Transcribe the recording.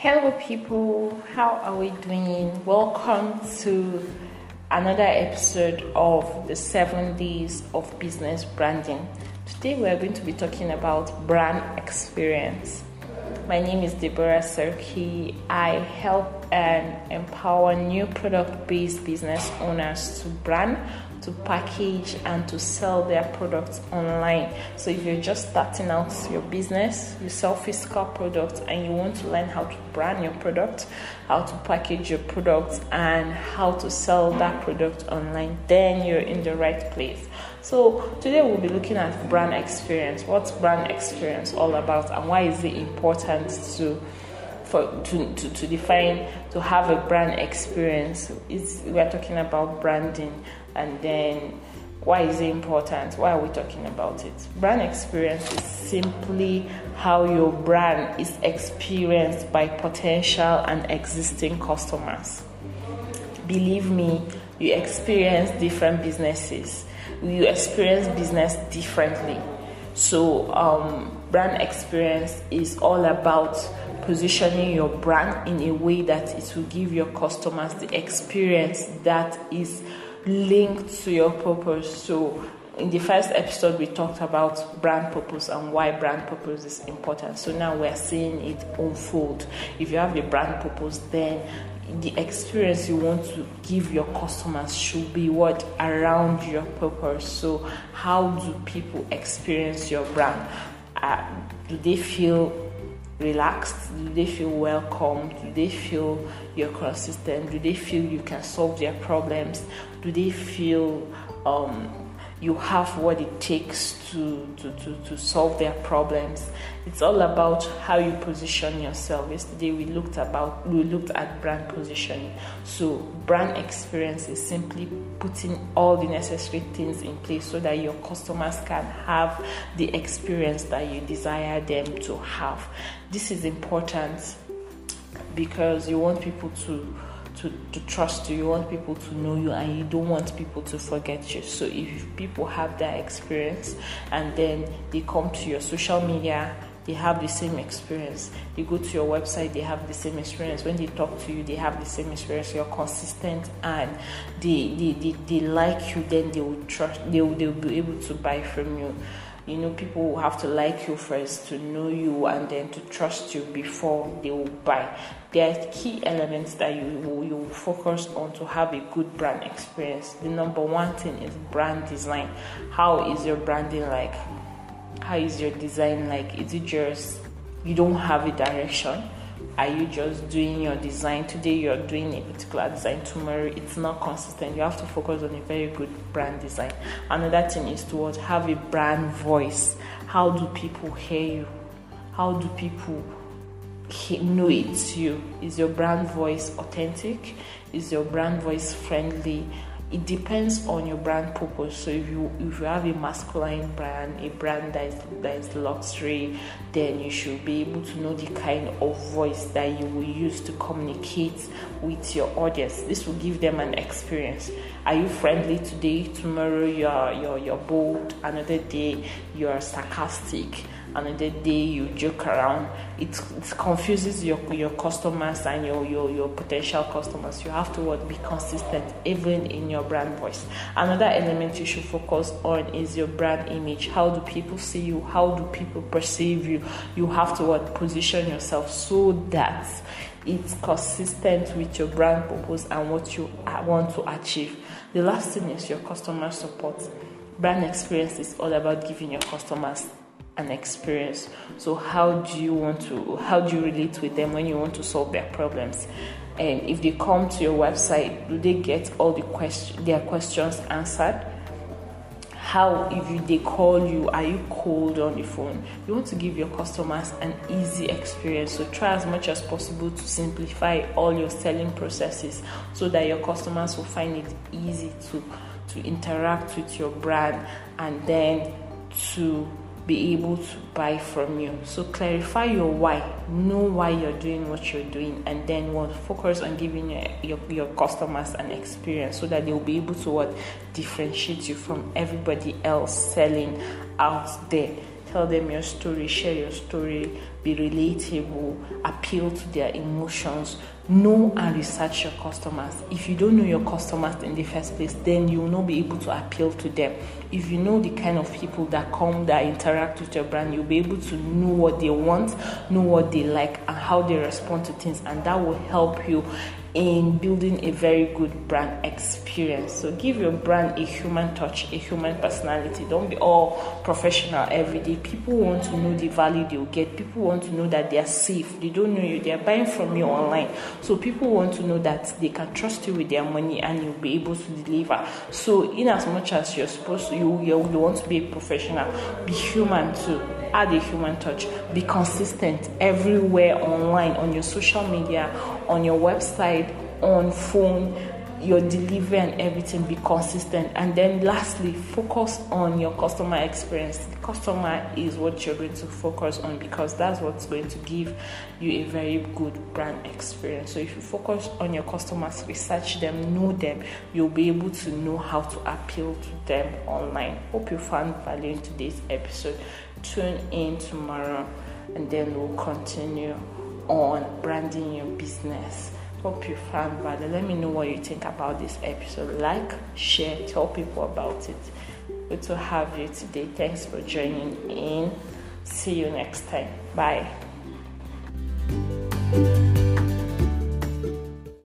Hello, people. How are we doing? Welcome to another episode of the seven days of business branding. Today, we are going to be talking about brand experience. My name is Deborah Serki. I help and empower new product based business owners to brand to package and to sell their products online. So if you're just starting out your business, you sell physical products and you want to learn how to brand your product, how to package your products and how to sell that product online, then you're in the right place. So today we'll be looking at brand experience. What's brand experience all about and why is it important to for to, to, to define to have a brand experience. We're talking about branding and then why is it important? Why are we talking about it? Brand experience is simply how your brand is experienced by potential and existing customers. Believe me you experience different businesses. You experience business differently. So um, brand experience is all about positioning your brand in a way that it will give your customers the experience that is linked to your purpose. So, in the first episode, we talked about brand purpose and why brand purpose is important. So now we're seeing it unfold. If you have a brand purpose, then the experience you want to give your customers should be what around your purpose. So, how do people experience your brand? Uh, do they feel relaxed? Do they feel welcome? Do they feel you're consistent? Do they feel you can solve their problems? Do they feel um, you have what it takes to, to, to, to solve their problems. It's all about how you position yourself. Yesterday we looked about we looked at brand positioning. So brand experience is simply putting all the necessary things in place so that your customers can have the experience that you desire them to have. This is important because you want people to to, to trust you, you want people to know you, and you don't want people to forget you. So, if people have that experience and then they come to your social media, they have the same experience. They go to your website, they have the same experience. When they talk to you, they have the same experience. You're consistent and they, they, they, they like you, then they will trust, they will, they will be able to buy from you you know people will have to like you first to know you and then to trust you before they will buy. There are key elements that you will, you will focus on to have a good brand experience. The number one thing is brand design. How is your branding like? How is your design like? Is it just you don't have a direction are you just doing your design today? You're doing a particular design tomorrow. It's not consistent. You have to focus on a very good brand design. Another thing is to have a brand voice. How do people hear you? How do people know it's you? Is your brand voice authentic? Is your brand voice friendly it depends on your brand purpose. So if you if you have a masculine brand, a brand that is that is luxury, then you should be able to know the kind of voice that you will use to communicate with your audience. This will give them an experience. Are you friendly today? Tomorrow you're you're you're bold. Another day you're sarcastic. Another day you joke around. It, it confuses your your customers and your, your your potential customers. You have to what, be consistent even in your brand voice. Another element you should focus on is your brand image. How do people see you? How do people perceive you? You have to what position yourself so that it's consistent with your brand purpose and what you want to achieve the last thing is your customer support brand experience is all about giving your customers an experience. So how do you want to how do you relate with them when you want to solve their problems? And if they come to your website, do they get all the their questions answered? How if you, they call you, are you cold on the phone? You want to give your customers an easy experience. So try as much as possible to simplify all your selling processes so that your customers will find it easy to to interact with your brand and then to be able to buy from you. So clarify your why. Know why you're doing what you're doing, and then what focus on giving your, your, your customers an experience so that they'll be able to what differentiate you from everybody else selling out there. Tell them your story, share your story, be relatable, appeal to their emotions. Know and research your customers. If you don't know your customers in the first place, then you will not be able to appeal to them. If you know the kind of people that come, that interact with your brand, you'll be able to know what they want, know what they like, and how they respond to things, and that will help you in building a very good brand experience. So give your brand a human touch, a human personality. Don't be all professional every day. People want to know the value they'll get. People want to know that they are safe. They don't know you. They are buying from you online. So people want to know that they can trust you with their money and you'll be able to deliver. So in as much as you're supposed to, you, you want to be a professional, be human too add a human touch. Be consistent everywhere online on your social media on your website on phone your delivery and everything be consistent. And then lastly focus on your customer experience. The customer is what you're going to focus on because that's what's going to give you a very good brand experience. So if you focus on your customers research them know them you'll be able to know how to appeal to them online. Hope you found value in today's episode. Tune in tomorrow and then we'll continue on branding your business Hope you found value. Let me know what you think about this episode. Like, share, tell people about it. Good to have you today. Thanks for joining in. See you next time. Bye.